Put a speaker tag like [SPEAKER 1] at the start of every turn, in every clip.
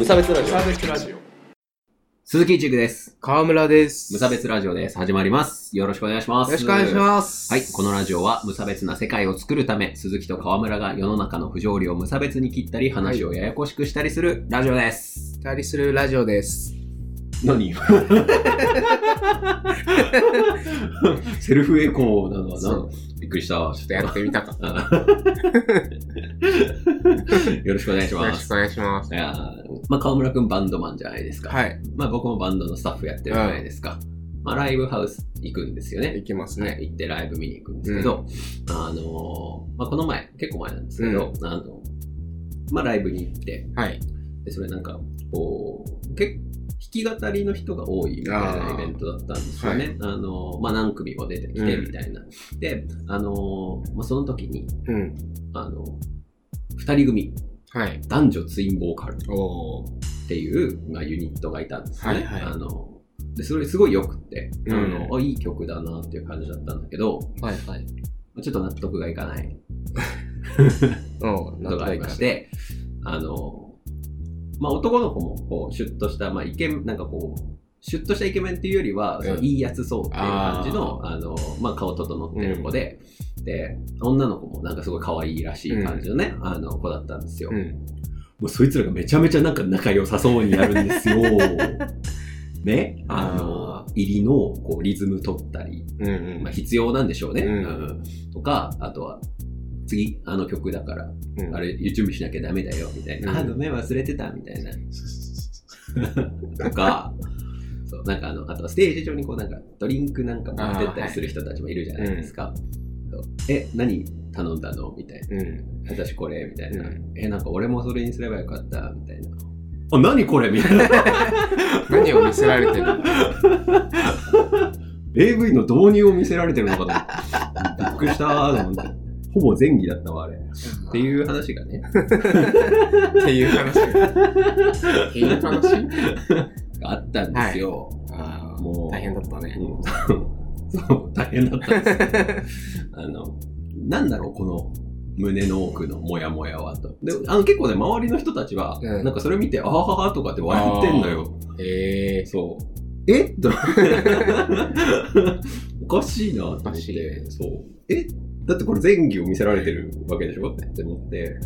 [SPEAKER 1] 無差別ラジオ
[SPEAKER 2] 無差別ラジオ。
[SPEAKER 3] 鈴木一育です。
[SPEAKER 2] 川村です。
[SPEAKER 3] 無差別ラジオです。始まります。よろしくお願いします。
[SPEAKER 2] よろしくお願いします。
[SPEAKER 3] はい。このラジオは無差別な世界を作るため、鈴木と川村が世の中の不条理を無差別に切ったり、話をややこしくしたりするラジオです。
[SPEAKER 2] 二人するラジオです。
[SPEAKER 3] 何？セルフエコーなのはな？びっくりした。
[SPEAKER 2] ちょっとやってみたかった。よ
[SPEAKER 3] よろしくお願いします。
[SPEAKER 2] ろしくお願いします。
[SPEAKER 3] いやーまあ、川村くんバンドマンじゃないですか。
[SPEAKER 2] はい。
[SPEAKER 3] まあ、僕もバンドのスタッフやってるじゃないですか。まあ、ライブハウス行くんですよね。
[SPEAKER 2] いきます
[SPEAKER 3] ね、
[SPEAKER 2] ね。
[SPEAKER 3] 行ってライブ見に行くんですけど、あのーまあ、この前、結構前なんですけど、あの、まあ、ライブに行って、
[SPEAKER 2] はい。
[SPEAKER 3] で、それなんか、こう、結弾き語りの人が多いみたいなイベントだったんですよね。あ,、のーまあ、何組も出てきてみたいな。で、あのーまあ、その時に、
[SPEAKER 2] うん。
[SPEAKER 3] あの、二人組、
[SPEAKER 2] はい。
[SPEAKER 3] 男女ツインボーカルっ。ていう、まあ、ユニットがいたんですよね。
[SPEAKER 2] はいはい
[SPEAKER 3] あのでそれすごい良くって、あ
[SPEAKER 2] うん
[SPEAKER 3] のあいい曲だなっていう感じだったんだけど、
[SPEAKER 2] はいはい。
[SPEAKER 3] ちょっと納得がいかない とがありまし。て、あの、まあ、男の子も、こう、シュッとした、まあ、イケメン、なんかこう、シュッとしたイケメンっていうよりは、
[SPEAKER 2] うん
[SPEAKER 3] いいやつそうっていう感じの、あの、まあ、顔整ってる子で、で、女の子もなんかすごい可愛いらしい感じのね、あの子だったんですよ。
[SPEAKER 2] うん。
[SPEAKER 3] もうそいつらがめちゃめちゃなんか仲良さそうになるんですよ。ね、あの
[SPEAKER 2] あ、
[SPEAKER 3] 入りのこうリズム取ったり、
[SPEAKER 2] うんうん。
[SPEAKER 3] まあ、必要なんでしょうね。
[SPEAKER 2] うん
[SPEAKER 3] うんとか、あとは、次、あの曲だから、
[SPEAKER 2] うん。
[SPEAKER 3] あれ、準備しなきゃダメだよ、みたいな。
[SPEAKER 2] うん。
[SPEAKER 3] あ、ごめん、忘れてた、みたいな。とか、そう、なんかあの、あとはステージ上にこうなんか、ドリンクなんか持ってったりする人たちもいるじゃないですか。え、何頼んだの？みたいな。
[SPEAKER 2] うん。
[SPEAKER 3] 私これみたいな、
[SPEAKER 2] うん。
[SPEAKER 3] えなんか俺もそれにすればよかったみたいな。あ何これ？みたいな。
[SPEAKER 2] 何を見せられてる
[SPEAKER 3] AV の導入を見せられてるのかと思って。びっくりしたーと思ってほぼ前儀だったわあれ。って
[SPEAKER 2] う。
[SPEAKER 3] いう話がね。
[SPEAKER 2] っていう話。っていう話
[SPEAKER 3] あったんですよ、
[SPEAKER 2] ああ、
[SPEAKER 3] もう。
[SPEAKER 2] 大変だったね。
[SPEAKER 3] うん。そう大変だったんですよ。あのなんだろうこの胸の奥のモヤモヤはと。であの結構ね周りの人たちは、
[SPEAKER 2] うん。
[SPEAKER 3] なんかそれ見てあはははとかって笑ってんのよ。
[SPEAKER 2] ええ
[SPEAKER 3] そう。え？と おかしいなと思って。そう。え？だってこれ前儀を見せられてるわけでしょ？って思って。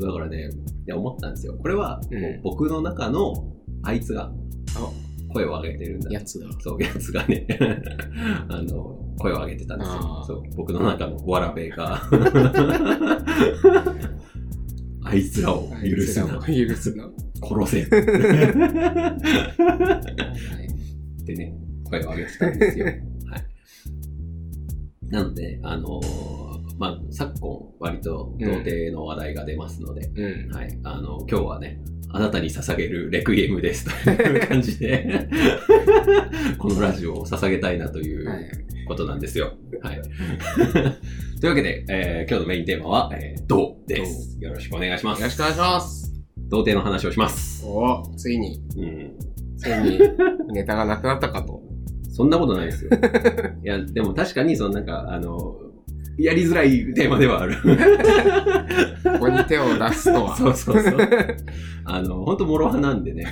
[SPEAKER 3] だからね、いや思ったんですよ。これは、僕の中のあいつが声を上げてるんだ。
[SPEAKER 2] やつだ。
[SPEAKER 3] そう、やつがね、あの、声を上げてたんですよそう、僕の中のわらべが。あいつらを許すな。
[SPEAKER 2] 許すな。
[SPEAKER 3] 殺せ。ってね、声を上げてたんですよ。はい。なので、あのーまあ、昨今、割と童貞の話題が出ますので、
[SPEAKER 2] うん。
[SPEAKER 3] はい。あの、今日はね、あなたに捧げるレクイエムですという 感じで、このラジオを捧げたいなという
[SPEAKER 2] はい。
[SPEAKER 3] ことなんですよ。はい。というわけで、えー今日のメインテーマは、えー、どうです。よろしくお願いします。
[SPEAKER 2] よろしくお願いします。
[SPEAKER 3] 童貞の話をします。
[SPEAKER 2] おついに、
[SPEAKER 3] うん。
[SPEAKER 2] ついにネタがなくなったかと。
[SPEAKER 3] そんなことないですよ。いや、でも確かに、そのなんか、あの、やりづらいテーマではある。
[SPEAKER 2] ここに手を出すとは。
[SPEAKER 3] そうそうそう。あの、本当諸刃なんでね。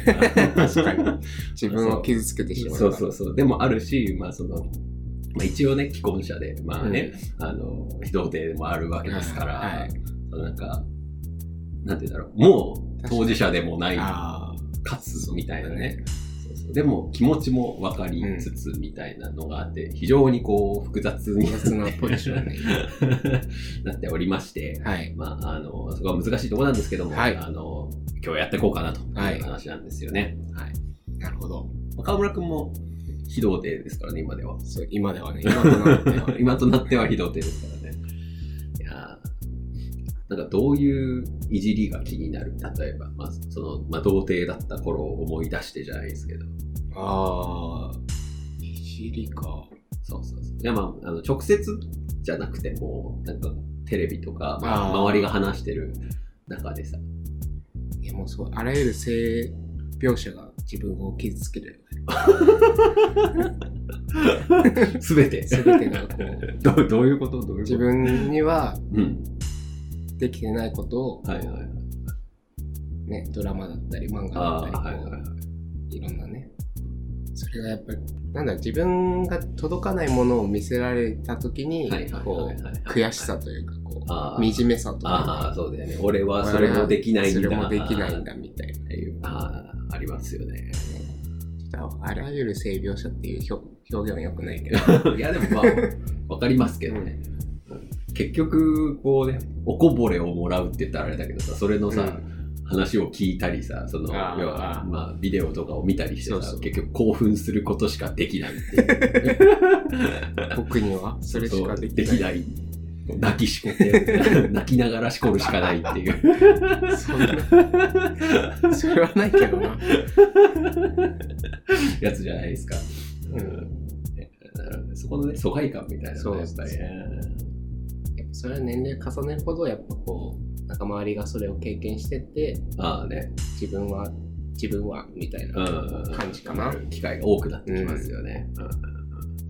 [SPEAKER 2] 確かに。自分を傷つけてしまう。
[SPEAKER 3] そうそうそう。でもあるし、まあその、まあ、一応ね、既婚者で、まあね、あの、非童貞でもあるわけですから、
[SPEAKER 2] はいはい
[SPEAKER 3] そのなんか、なんて言うんだろう、もう当事者でもない、
[SPEAKER 2] あ
[SPEAKER 3] かつみたいなね。でも気持ちも分かりつつみたいなのがあって、非常にこう複雑に
[SPEAKER 2] なポジションに
[SPEAKER 3] なっておりまして、
[SPEAKER 2] あ。はい。
[SPEAKER 3] まあ、あの、そこは難しいところなんですけども、
[SPEAKER 2] はい
[SPEAKER 3] あの、今日やっていこうかなと
[SPEAKER 2] はい
[SPEAKER 3] いう話なんですよね。はい。
[SPEAKER 2] なるほど。
[SPEAKER 3] まあ川村くんも非童貞ですからね、今では。
[SPEAKER 2] 今ではね、今となっては。
[SPEAKER 3] 今となっては非童貞ですからなんかどういういじりが気になる？例えば、まあ、その、まあ、童貞だった頃を思い出してじゃないですけど。
[SPEAKER 2] ああ、いじりか。
[SPEAKER 3] そうそうそう。いや、まあ、あの、直接じゃなくても、なんか、テレビとか、まあ、周りが話してる中でさ、
[SPEAKER 2] いやもうそう、あらゆる性描写が自分を傷つける。
[SPEAKER 3] すべて。
[SPEAKER 2] すべてがこう
[SPEAKER 3] どういうこと？どういうこと？
[SPEAKER 2] 自分には
[SPEAKER 3] うん。
[SPEAKER 2] できてないことを、
[SPEAKER 3] はいはいはい。
[SPEAKER 2] ね、ドラマだったり漫画だったり
[SPEAKER 3] はいはいはい。
[SPEAKER 2] いろんなね。それがやっぱり、なんだ自分が届かないものを見せられた時に悔しさというか、こ
[SPEAKER 3] あ
[SPEAKER 2] う、惨めさと
[SPEAKER 3] あ
[SPEAKER 2] か、
[SPEAKER 3] あ、そうだよね。俺はそれもできないんだ。
[SPEAKER 2] それもできないんだみたいな。
[SPEAKER 3] ああ、ありますよね。
[SPEAKER 2] あらゆる性描写っていう表表現は良くないけど。
[SPEAKER 3] いや、でもまあ、わかりますけどね。結局、こうね、おこぼれをもらうって言ったらあれだけどさ、それのさ、話を聞いたりさ、その、要は、まあ、ビデオとかを見たりしてさ、
[SPEAKER 2] そうそう
[SPEAKER 3] 結局興奮することしかできないっていう。
[SPEAKER 2] 僕にはそれしかできない。
[SPEAKER 3] 泣きしこって、泣きながらしこるしかないっていう。
[SPEAKER 2] そんな、それはないけどな。
[SPEAKER 3] やつじゃないですか。
[SPEAKER 2] うん
[SPEAKER 3] そこのね、疎外感みたいなのがやっぱりね。
[SPEAKER 2] それは年齢重ねるほど、やっぱこう、仲間割りがそれを経験してって、
[SPEAKER 3] ああね。
[SPEAKER 2] 自分は、自分は、みたいな
[SPEAKER 3] うん。
[SPEAKER 2] 感じかな。
[SPEAKER 3] 機会が多くなってきますよね。うん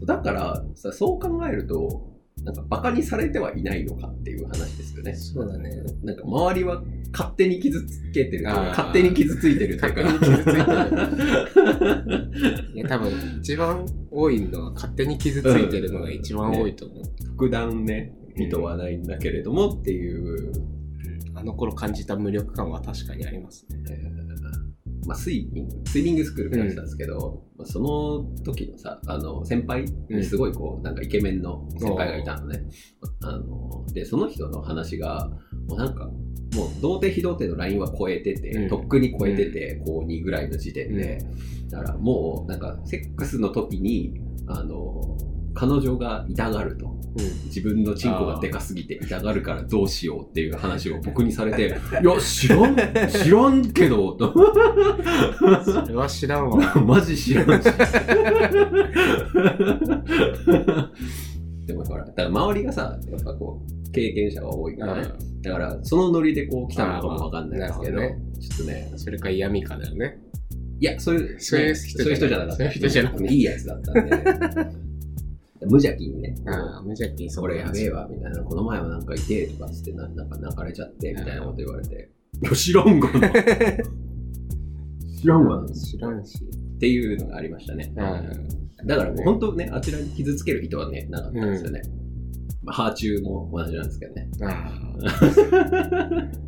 [SPEAKER 3] だからさ、そう考えると、なんかバカにされてはいないのかっていう話ですよね。
[SPEAKER 2] そうだね。
[SPEAKER 3] なんか周りは勝手に傷つけてる勝手に傷ついてるというか。
[SPEAKER 2] 勝手に傷つい いや、多分、一番多いのは勝手に傷ついてるのが一番多いと思う。
[SPEAKER 3] 特段ね、意図はないんだけれどもっていう、
[SPEAKER 2] あの頃感じた無力感は確かにありますね。
[SPEAKER 3] えーまあ、スイミング、スイミングスクールからしたんですけど、まあその時のさ、あの、先輩にすごいこう、なんかイケメンの先輩がいたのね。あの、で、その人の話が、もうなんか、もう童貞非童貞のラインは超えてて、
[SPEAKER 2] うん。
[SPEAKER 3] とっくに超えてて、高2ぐらいの時点で、だからもう、なんか、セックスの時に、あの、彼女が痛がると。自分のチンコがでかすぎて痛がるからどうしようっていう話を僕にされて、いや、知らん、知らんけど、と
[SPEAKER 2] それは知らんわ。
[SPEAKER 3] マジ知らんし。でもほら、だから周りがさ、やっぱこう、経験者が多いからね。だから、そのノリでこう来たのかもわかんないですけど、
[SPEAKER 2] あーなるほ
[SPEAKER 3] ちょっとね、
[SPEAKER 2] それか嫌味かだよね。
[SPEAKER 3] いや、そういう、
[SPEAKER 2] そういう
[SPEAKER 3] ね
[SPEAKER 2] 人
[SPEAKER 3] そういう人じゃなかった。
[SPEAKER 2] そういう人じゃなかった
[SPEAKER 3] いいやつだったんで。無邪気にね、
[SPEAKER 2] 無邪気に
[SPEAKER 3] それやべえわ、みたいな。この前はなんかいて、とかつってな、なんか泣かれちゃって、みたいなこと言われて。知らんがな。知らんわ
[SPEAKER 2] 知らんし。
[SPEAKER 3] ていうのがありましたね。だからもう本当ね、あちらに傷つける意図はね、なかったんですよね。まあ、ハーチューも同じなんですけどね。
[SPEAKER 2] ああ。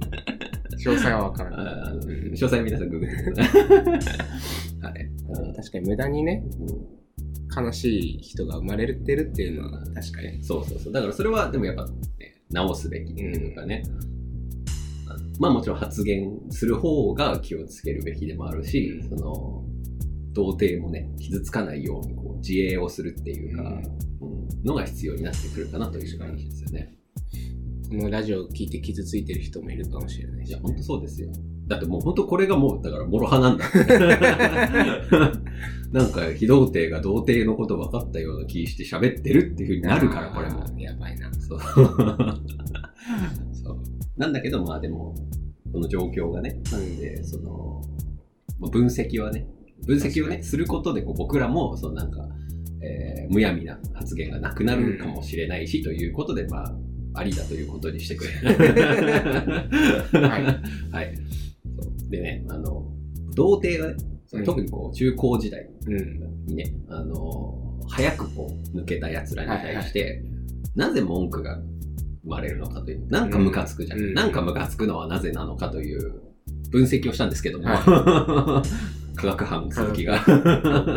[SPEAKER 2] 詳細はわからない。
[SPEAKER 3] 詳細皆さんググってください。はい。
[SPEAKER 2] 確かに無駄にね、悲しい人が生まれてるっていうのは確かに。
[SPEAKER 3] そうそうそう。だからそれはでもやっぱ、ね、直すべきっていうかね。あのまあもちろん発言する方が気をつけるべきでもあるし、
[SPEAKER 2] うん
[SPEAKER 3] その、童貞もね、傷つかないようにこう自衛をするっていうか、うんのが必要になってくるかなという感じですよね。
[SPEAKER 2] このラジオを聞いて傷ついてる人もいるかもしれないし
[SPEAKER 3] いや、。本当そうですよ。だってもう本当これがもう、だから、諸刃なんだ。なんか、非童貞が童貞のこと分かったような気して喋ってるっていう風になるから、これも
[SPEAKER 2] やばいな。
[SPEAKER 3] そう。そう。なんだけど、まあでも、この状況がね、なんで、その、まあ分析はね、分析をね、することでこう僕らも、そのなんか、えーむやみな発言がなくなるかもしれないし、ということで、まあ、ありだということにしてくれ。はい。はい。そうでね、あの、童貞がね、特にこう、中高時代
[SPEAKER 2] うん。
[SPEAKER 3] にね、あの早くこう、抜けた奴らに対して、なぜ文句が生まれるのかという、なんかムカつくじゃん。
[SPEAKER 2] うん
[SPEAKER 3] なんかムカつくのはなぜなのかという分析をしたんですけども、
[SPEAKER 2] は
[SPEAKER 3] 科学班鈴木が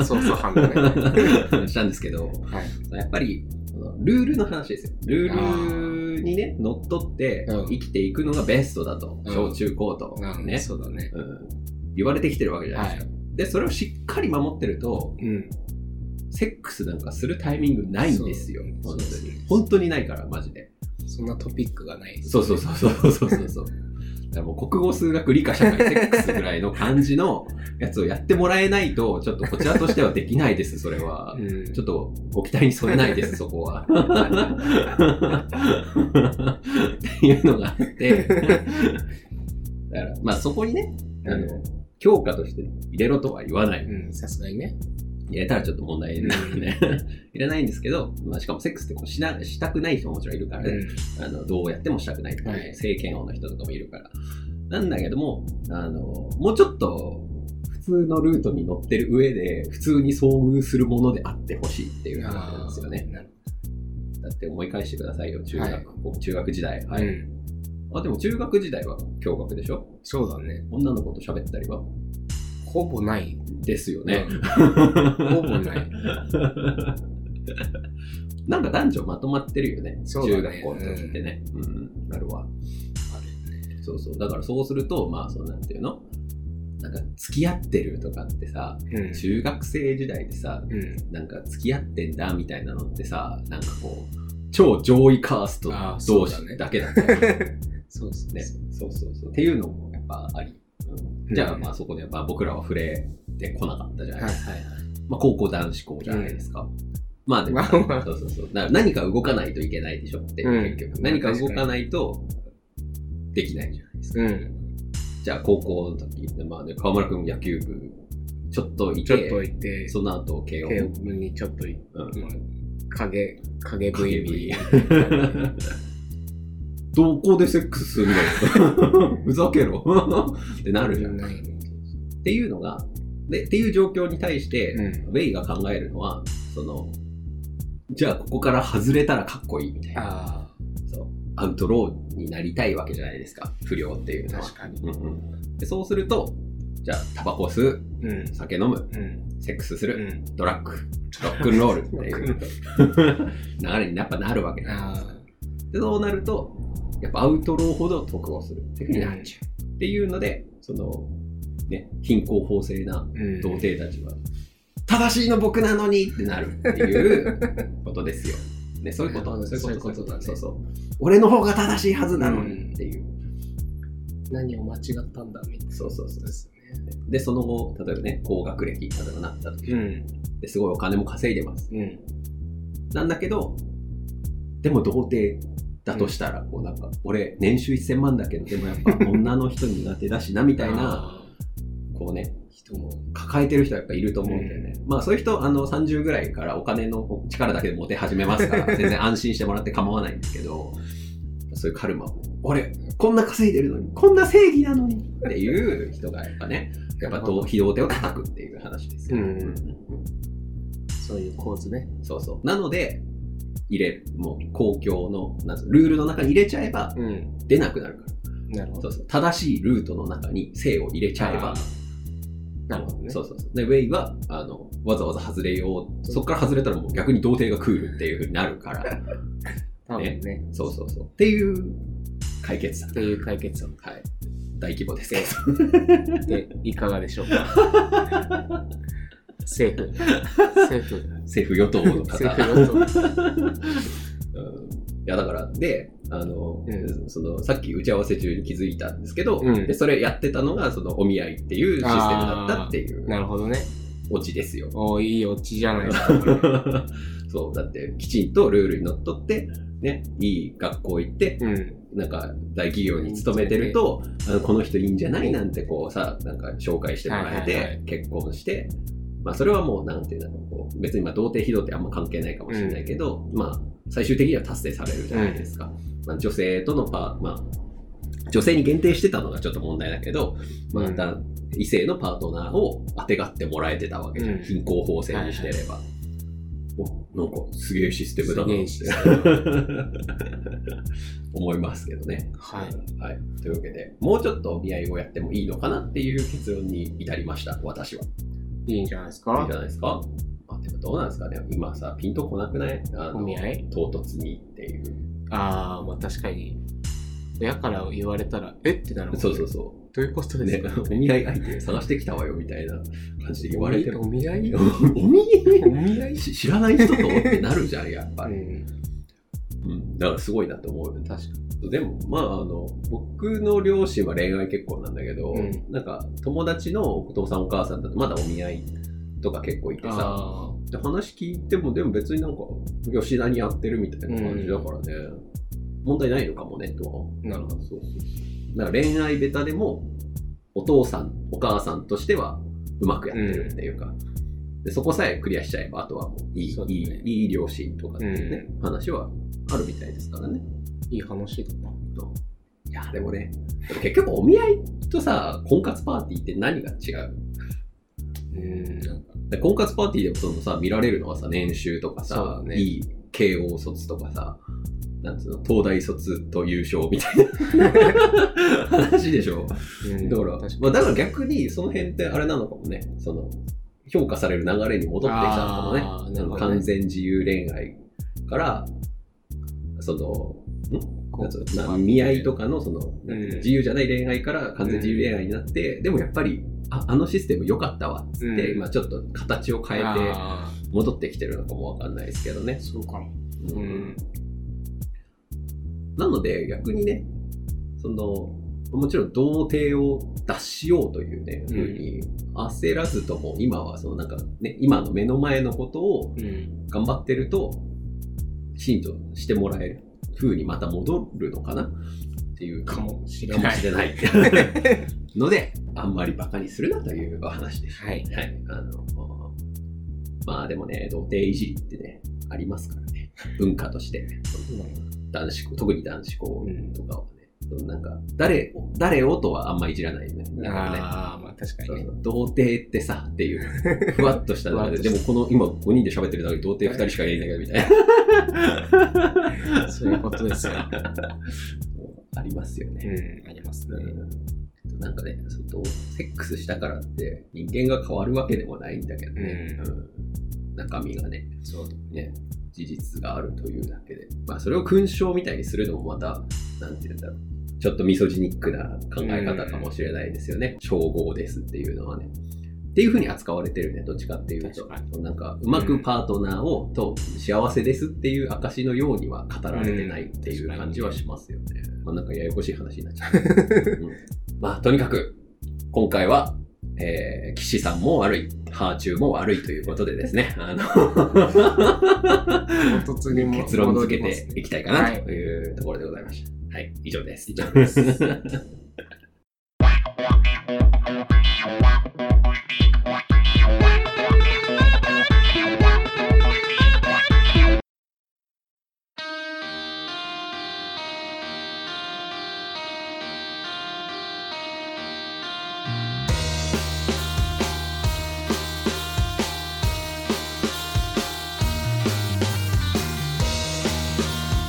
[SPEAKER 2] 操作班だね。
[SPEAKER 3] したんですけど、
[SPEAKER 2] はい。
[SPEAKER 3] やっぱり、そのルールの話ですよ。ルールにね、乗っ取って
[SPEAKER 2] うん
[SPEAKER 3] 生きていくのがベストだと、
[SPEAKER 2] うん
[SPEAKER 3] 小中高と
[SPEAKER 2] うん
[SPEAKER 3] ね、
[SPEAKER 2] そうだね。
[SPEAKER 3] うん言われてきてるわけじゃないですか。で、それをしっかり守ってると、
[SPEAKER 2] うん。
[SPEAKER 3] セックスなんかするタイミングないんですよ。
[SPEAKER 2] そう
[SPEAKER 3] 本当に
[SPEAKER 2] そうです。
[SPEAKER 3] 本当にないから、マジで。
[SPEAKER 2] そんなトピックがない。
[SPEAKER 3] そうそうそうそうそうそうそう。だからもう国語、数学、理科、社会、セックスぐらいの感じの やつをやってもらえないと、ちょっとこちらとしてはできないです、それは。
[SPEAKER 2] うん。
[SPEAKER 3] ちょっとご期待に添えないです、そこは。っていうのがあって、だから、まあそこにね、あの、強化として入れろとは言わない。
[SPEAKER 2] うん、さすがにね。
[SPEAKER 3] 入れたらちょっと問題になるん。で、入れないんですけど、まあ、しかもセックスってこうしなしたくない人ももちろんいるからね、あのどうやってもしたくないとか、
[SPEAKER 2] はい。
[SPEAKER 3] 性嫌悪の人とかもいるから、なんだけども、あの、もうちょっと、普通のルートに乗ってる上で、普通に遭遇するものであってほしいっていう話なんですよね。だって思い返してくださいよ、中学、
[SPEAKER 2] はい。
[SPEAKER 3] 中学時代。はい。
[SPEAKER 2] うん。
[SPEAKER 3] あ、でも中学時代は共学でしょ？
[SPEAKER 2] そうだね。
[SPEAKER 3] 女の子と喋ったりは？
[SPEAKER 2] ほぼない。
[SPEAKER 3] ですよね。
[SPEAKER 2] ほぼない。
[SPEAKER 3] なんか男女まとまってるよね。
[SPEAKER 2] そうだね
[SPEAKER 3] 中学校の時ってね。うん、なるわ。
[SPEAKER 2] あるよね。
[SPEAKER 3] そうそう。だからそうすると、まあ、そうなんていうの？なんか付き合ってるとかってさ、
[SPEAKER 2] うん。
[SPEAKER 3] 中学生時代でさ、
[SPEAKER 2] うん。
[SPEAKER 3] なんか付き合ってんだみたいなのってさ、なんかこう、超上位カースト
[SPEAKER 2] あーそ
[SPEAKER 3] 同
[SPEAKER 2] うだね
[SPEAKER 3] 士だけだったよね。
[SPEAKER 2] そうそう
[SPEAKER 3] ね
[SPEAKER 2] そう。
[SPEAKER 3] そうそうそう。っていうのもやっぱあり。うんじゃあ、
[SPEAKER 2] うん
[SPEAKER 3] まあそこでやっぱ僕らは触れてこなかったじゃないですか。
[SPEAKER 2] はいはいはい。
[SPEAKER 3] まあ高校男子校じゃないですか。まあでも、
[SPEAKER 2] まあまあ
[SPEAKER 3] そうそうそう。何か動かないといけないでしょって結局。何か動かないとできないじゃないですか。
[SPEAKER 2] うん。
[SPEAKER 3] じゃあ高校の時、まあね、河村くん野球部ちょっといて、その後慶応。
[SPEAKER 2] 慶応部にちょっとい
[SPEAKER 3] うん
[SPEAKER 2] 影、影 VB。
[SPEAKER 3] どこでセックスするの？ふざけろ ってなるじゃ
[SPEAKER 2] ないね。
[SPEAKER 3] ていうのが、で、っていう状況に対して、
[SPEAKER 2] うん
[SPEAKER 3] ウェイが考えるのは、その、じゃあここから外れたらかっこいいみたいな。
[SPEAKER 2] あ
[SPEAKER 3] そうアウトローになりたいわけじゃないですか。不良っていう
[SPEAKER 2] あ、
[SPEAKER 3] のは。
[SPEAKER 2] 確かに。
[SPEAKER 3] うんうんでそうすると、じゃあタバコ吸う、
[SPEAKER 2] うん。
[SPEAKER 3] 酒飲む、
[SPEAKER 2] うん。
[SPEAKER 3] セックスする、
[SPEAKER 2] うん。
[SPEAKER 3] ドラッグ、ロックンロールっていう 流れにやっぱなるわけじゃないですで、そうなると、やっぱアウトローほど得をするっていうふうになっちゃう。っていうので、その、ね、貧困法制な。童貞たちは、正しいの僕なのにってなるっていうことですよ。ね、そういうこと、
[SPEAKER 2] なるほど
[SPEAKER 3] そういうこと
[SPEAKER 2] そういうことだね
[SPEAKER 3] そうそう。俺の方が正しいはずなのにっていう。
[SPEAKER 2] 何を間違ったんだみたいな。
[SPEAKER 3] そうそうそう
[SPEAKER 2] ですね。
[SPEAKER 3] で、その後、例えばね、高学歴、例えばなった時、
[SPEAKER 2] うん。
[SPEAKER 3] ですごいお金も稼いでます。
[SPEAKER 2] うん。
[SPEAKER 3] なんだけど、でも童貞だとしたら、こうなんか、俺、年収1000万だけど、でもやっぱ女の人苦手だしな、みたいな、
[SPEAKER 2] あ
[SPEAKER 3] こうね、
[SPEAKER 2] ー人も。
[SPEAKER 3] 抱えてる人はやっぱいると思うんだよね。まあそういう人、あの、30ぐらいからお金の力だけで持て始めますから、全然安心してもらって構わないんですけど、そういうカルマを、俺、こんな稼いでるのに、こんな正義なのにっていう人がやっぱね、やっぱどう非道手を叩くっていう話ですよ。
[SPEAKER 2] うんそういう構図ね。
[SPEAKER 3] そうそう。なので、入れる。もう公共の、なんルールの中に入れちゃえば
[SPEAKER 2] うん。
[SPEAKER 3] 出なくなるから。
[SPEAKER 2] なるほど。
[SPEAKER 3] そうそう。正しいルートの中に性を入れちゃえば
[SPEAKER 2] あ、なるほどね。
[SPEAKER 3] そうそうそう。で、ウェイは、あの、わざわざ外れよう。そこから外れたらもう逆に童貞がクールっていう風になるから。
[SPEAKER 2] 多分ね。
[SPEAKER 3] そうそうそう。っていう解決策。
[SPEAKER 2] っていう解決策
[SPEAKER 3] はい。大規模ですけど。
[SPEAKER 2] で、いかがでしょうか？政府。政府。
[SPEAKER 3] 政府与党の方。いやだから、で、あの、
[SPEAKER 2] う
[SPEAKER 3] その、さっき打ち合わせ中に気づいたんですけど、
[SPEAKER 2] うん
[SPEAKER 3] で、それやってたのが、その、お見合いっていうシステムだったっていう
[SPEAKER 2] なるほどね。
[SPEAKER 3] オチですよ。
[SPEAKER 2] おーいいオチじゃないですか。
[SPEAKER 3] そう、だって、きちんとルールにのっとって、ね、いい学校行って、
[SPEAKER 2] うん。
[SPEAKER 3] なんか、大企業に勤めてると、あのこの人いいんじゃないなんてこうさ、なんか紹介してもらえ
[SPEAKER 2] はいはいはい
[SPEAKER 3] て、結婚して、まあそれはもう、なんていうんだろう、こう別にまあ童貞非童貞あんま関係ないかもしれないけど、まあ最終的には達成されるじゃないですか。まあ女性とのパー、まあ、女性に限定してたのがちょっと問題だけど、まあ、異性のパートナーを当てがってもらえてたわけじゃん。
[SPEAKER 2] うん
[SPEAKER 3] 貧困法制にしてれば。おなんかすげえシステムだなって思いますけどね。
[SPEAKER 2] はい。
[SPEAKER 3] はい。というわけで、もうちょっとお見合いをやってもいいのかなっていう結論に至りました、私は。い
[SPEAKER 2] いいんじゃないです
[SPEAKER 3] い
[SPEAKER 2] か
[SPEAKER 3] んじゃないですか？あでもどうなんですか？ね今さ、ピンとこなくない？あの
[SPEAKER 2] お見合い？
[SPEAKER 3] 唐突にっていう。
[SPEAKER 2] ああ、まあ確かに。親から言われたら、え？ってなる
[SPEAKER 3] そうそうそ
[SPEAKER 2] どういうこと
[SPEAKER 3] う。
[SPEAKER 2] です
[SPEAKER 3] ね
[SPEAKER 2] か、
[SPEAKER 3] お見合い相手探してきたわよみたいな感じで言われてる。
[SPEAKER 2] お見合い？
[SPEAKER 3] お見
[SPEAKER 2] お見合い？
[SPEAKER 3] し知らない人とってなるじゃん、やっぱり。
[SPEAKER 2] うん。
[SPEAKER 3] うん。だからすごいなと思うよね。
[SPEAKER 2] 確か
[SPEAKER 3] でも、まあ、あの、僕の両親は恋愛結婚なんだけど、
[SPEAKER 2] うん
[SPEAKER 3] なんか、友達のお父さんお母さんだとまだお見合いとか結構いて
[SPEAKER 2] に。
[SPEAKER 3] さ、
[SPEAKER 2] あ
[SPEAKER 3] で話聞いても、でも別になんか、吉田にやってるみたいな感じだからね、問題ないのかもね、とは。
[SPEAKER 2] あ、なるほど。
[SPEAKER 3] そうそうそう。だから恋愛ベタでも、お父さん、お母さんとしては、うまくやってるっていうか、でそこさえクリアしちゃえば、あとはもういい、
[SPEAKER 2] ね
[SPEAKER 3] いい、いい両親とかっていうね、話はあるみたいですからね。
[SPEAKER 2] いい話だな。
[SPEAKER 3] いやーでもね、でも結局お見合いとさ、婚活パーティーって何が違う？
[SPEAKER 2] うん。なんか
[SPEAKER 3] で婚活パーティーでもそのさ、見られるのはさ、年収とかさ、
[SPEAKER 2] そうだね
[SPEAKER 3] いい慶応卒とかさ、なんつうの、東大卒と優勝みたいな 話でしょ？
[SPEAKER 2] うん
[SPEAKER 3] だから、
[SPEAKER 2] 確
[SPEAKER 3] まあ、だから逆にその辺ってあれなのかもね、その、評価される流れに戻ってきたのかもね。
[SPEAKER 2] あーなるほどね
[SPEAKER 3] 完全自由恋愛から、その、んな見合いとかのその、
[SPEAKER 2] うん。
[SPEAKER 3] 自由じゃない恋愛から完全自由恋愛になって、でもやっぱり、ああのシステム良かったわっつって、
[SPEAKER 2] うん。
[SPEAKER 3] まあちょっと形を変えて
[SPEAKER 2] あ
[SPEAKER 3] 戻ってきてるのかもわかんないですけどね。
[SPEAKER 2] ー。そうかも。
[SPEAKER 3] う
[SPEAKER 2] うん。ん。
[SPEAKER 3] なので逆にね、その、もちろん童貞を脱しようというね、
[SPEAKER 2] うん。
[SPEAKER 3] ふうに焦らずとも、今はそのなんかね、今の目の前のことを
[SPEAKER 2] うん。
[SPEAKER 3] 頑張ってると、信としてもらえる風にまた戻るのかな？っていう
[SPEAKER 2] かもしれない。
[SPEAKER 3] ない。ので、あんまりバカにするなというお話です。
[SPEAKER 2] はい。
[SPEAKER 3] はい。あの、まあでもね、童貞いじりってね、ありますからね。文化として。男子校、特に男子校とかはね。そのなんか、誰を、誰をとはあんまいじらないよね。だからね。
[SPEAKER 2] ああ、まあ確かにね。
[SPEAKER 3] 童貞ってさっていう、ふわっとした中で、でもこの今5人で喋ってるだけで童貞2人しかいないんだけど、みたいな。
[SPEAKER 2] そういうことですよ。
[SPEAKER 3] ありますよ
[SPEAKER 2] う
[SPEAKER 3] ね。
[SPEAKER 2] ん、ありますね。
[SPEAKER 3] うんなんかね、そのセックスしたからって人間が変わるわけでもないんだけどね。
[SPEAKER 2] うん
[SPEAKER 3] うん中身がね、
[SPEAKER 2] そう。
[SPEAKER 3] ね、事実があるというだけで。まあそれを勲章みたいにするのもまた、なんて言うんだろう。ちょっとミソジニックな考え方かもしれないですよね。称号ですっていうのはね。っていうふうに扱われてるね、どっちかっていうと。なんか、うまくパートナーを、と幸せですっていう証のようには語られてないっていう感じはしますよね。まあなんかややこしい話になっちゃう。うんまあとにかく、今回は、えー、岸さんも悪い、ハーチューも悪いということでですね、あの、結論付けていきたいかな
[SPEAKER 2] はい
[SPEAKER 3] というところでございました。はい、はい以上です。
[SPEAKER 2] 以上です。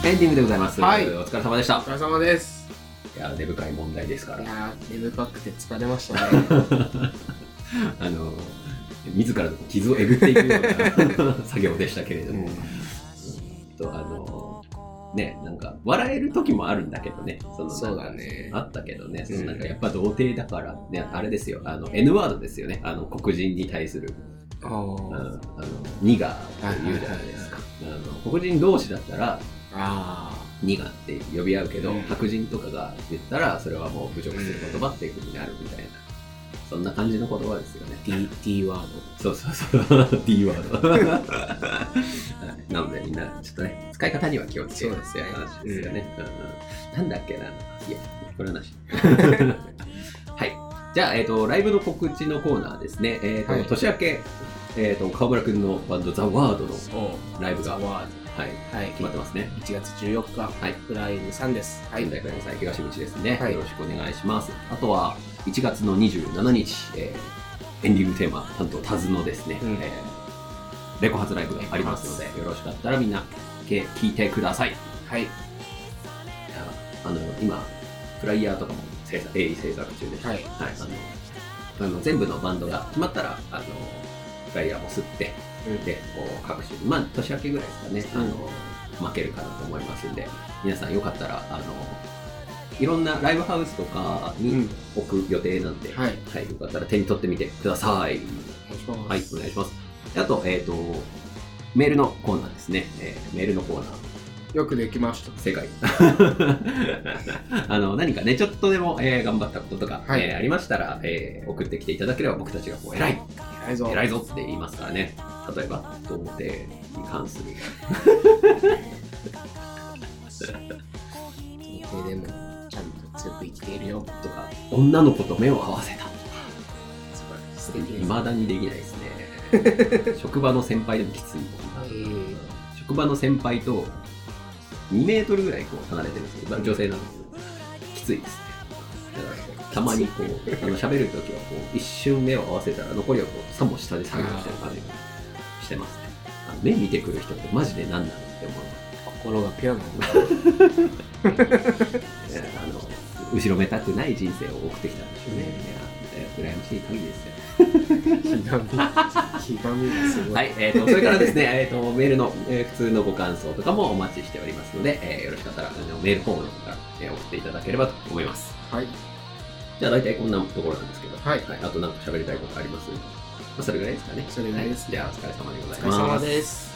[SPEAKER 3] エンディングでございます。
[SPEAKER 2] はい。
[SPEAKER 3] お疲れ様でした。
[SPEAKER 2] お。疲れ様です。
[SPEAKER 3] いや、根深い問題ですから。
[SPEAKER 2] いやー、根深くて疲れましたね。
[SPEAKER 3] あの、自らの傷をえぐっていくような作業でしたけれども、とあの、ね、なんか、笑える時もあるんだけどね、その
[SPEAKER 2] そうだね。
[SPEAKER 3] あったけどね、
[SPEAKER 2] うん。
[SPEAKER 3] そのなんかやっぱ童貞だから、ね、あれですよ、あの、N ワードですよね、あの、黒人に対する、
[SPEAKER 2] あ
[SPEAKER 3] うん。あの
[SPEAKER 2] ー、
[SPEAKER 3] ニガーって言うじゃないですか。あの黒人同士だったら、
[SPEAKER 2] あ
[SPEAKER 3] ニガーって呼び合うけど、
[SPEAKER 2] うん
[SPEAKER 3] 白人とかが言ったら、それはもう侮辱する言葉っていうふうになるみたいな、そんな感じの言葉ですよね。
[SPEAKER 2] ー、D, D ワー
[SPEAKER 3] そうそうそう、D ワード。はいなのでみんな、ちょっとね、使い方には気をつけようっていう話ですよね。うんうんなんだっけな、いや、これはなし。はい。じゃあ、えっ、と、ライブの告知のコーナーですね。えっ、と、
[SPEAKER 2] はい
[SPEAKER 3] 年明け、えっ、と、川村くんのバンド、ザ・ワードの、ライブがはい、
[SPEAKER 2] ド。はい。
[SPEAKER 3] 決まってますね。
[SPEAKER 2] 1月14日、
[SPEAKER 3] はい
[SPEAKER 2] フライムさんです。は
[SPEAKER 3] 仙台からの際東口ですね、
[SPEAKER 2] はい
[SPEAKER 3] よろしくお願いします。あとは、1月の27日、えーエンディングテーマ、担当、タズのですね、
[SPEAKER 2] うん
[SPEAKER 3] えーレコ発ライブがありますので、よろしかったらみんな、け聞いてください。いや
[SPEAKER 2] はい。
[SPEAKER 3] あの、今、フライヤーとかも制作、鋭意制作中でして、
[SPEAKER 2] はい
[SPEAKER 3] あのあの全部のバンドが決まったら、あの、フライヤーも吸って、
[SPEAKER 2] うん
[SPEAKER 3] で、こう各種、まあ、年明けぐらいですかね、あの、負けるかなと思いますんで、皆さんよかったら、あの、いろんなライブハウスとかに
[SPEAKER 2] うん
[SPEAKER 3] 置く予定なんで、
[SPEAKER 2] はい。
[SPEAKER 3] はい、よかったら手に取ってみてください。はい、お願いします。であと、えっ、と、メールのコーナーですね。えーメールのコーナー。
[SPEAKER 2] よくできました。
[SPEAKER 3] 正解。あの、何かね、ちょっとでも、えー頑張ったこととか、
[SPEAKER 2] はい
[SPEAKER 3] えーありましたら、えー送ってきていただければ僕たちがこう、偉い
[SPEAKER 2] 偉いぞ。
[SPEAKER 3] 偉いぞって言いますからね。例えば、童貞に関する。
[SPEAKER 2] でも、ちゃんと強く生きているよ。
[SPEAKER 3] とか、女の子と目を合わせた。
[SPEAKER 2] 素敵です。
[SPEAKER 3] 未だにできないですね。職場の先輩でもきつい。
[SPEAKER 2] えー
[SPEAKER 3] 職場の先輩と2メートルぐらいこう離れてるんですけど、女性なんですけど、きついですたまにこう、あの喋るときはこう、一瞬目を合わせたら残りはこう、さも下で作業してる感じがしてますね。あの目見てくる人ってマジで何なのって思う。
[SPEAKER 2] 心がピュアなんだ。
[SPEAKER 3] え あの後ろめたくない人生を送ってきたんでしょうね。いや、羨ましい限りですよ。はい、えー、とそれからですね、えー、とメールの、えー普通のご感想とかもお待ちしておりますので、えーよろしかったらあのメールフォームの方から、えー送っていただければと思います。
[SPEAKER 2] はい。
[SPEAKER 3] じゃあ大体こんなところなんですけど、
[SPEAKER 2] はい
[SPEAKER 3] あとなんか喋りたいことあります？まあ、それぐらいですかね。
[SPEAKER 2] それぐらいです
[SPEAKER 3] はじゃあお疲れ様でござい
[SPEAKER 2] お疲れ
[SPEAKER 3] ます。
[SPEAKER 2] 様です。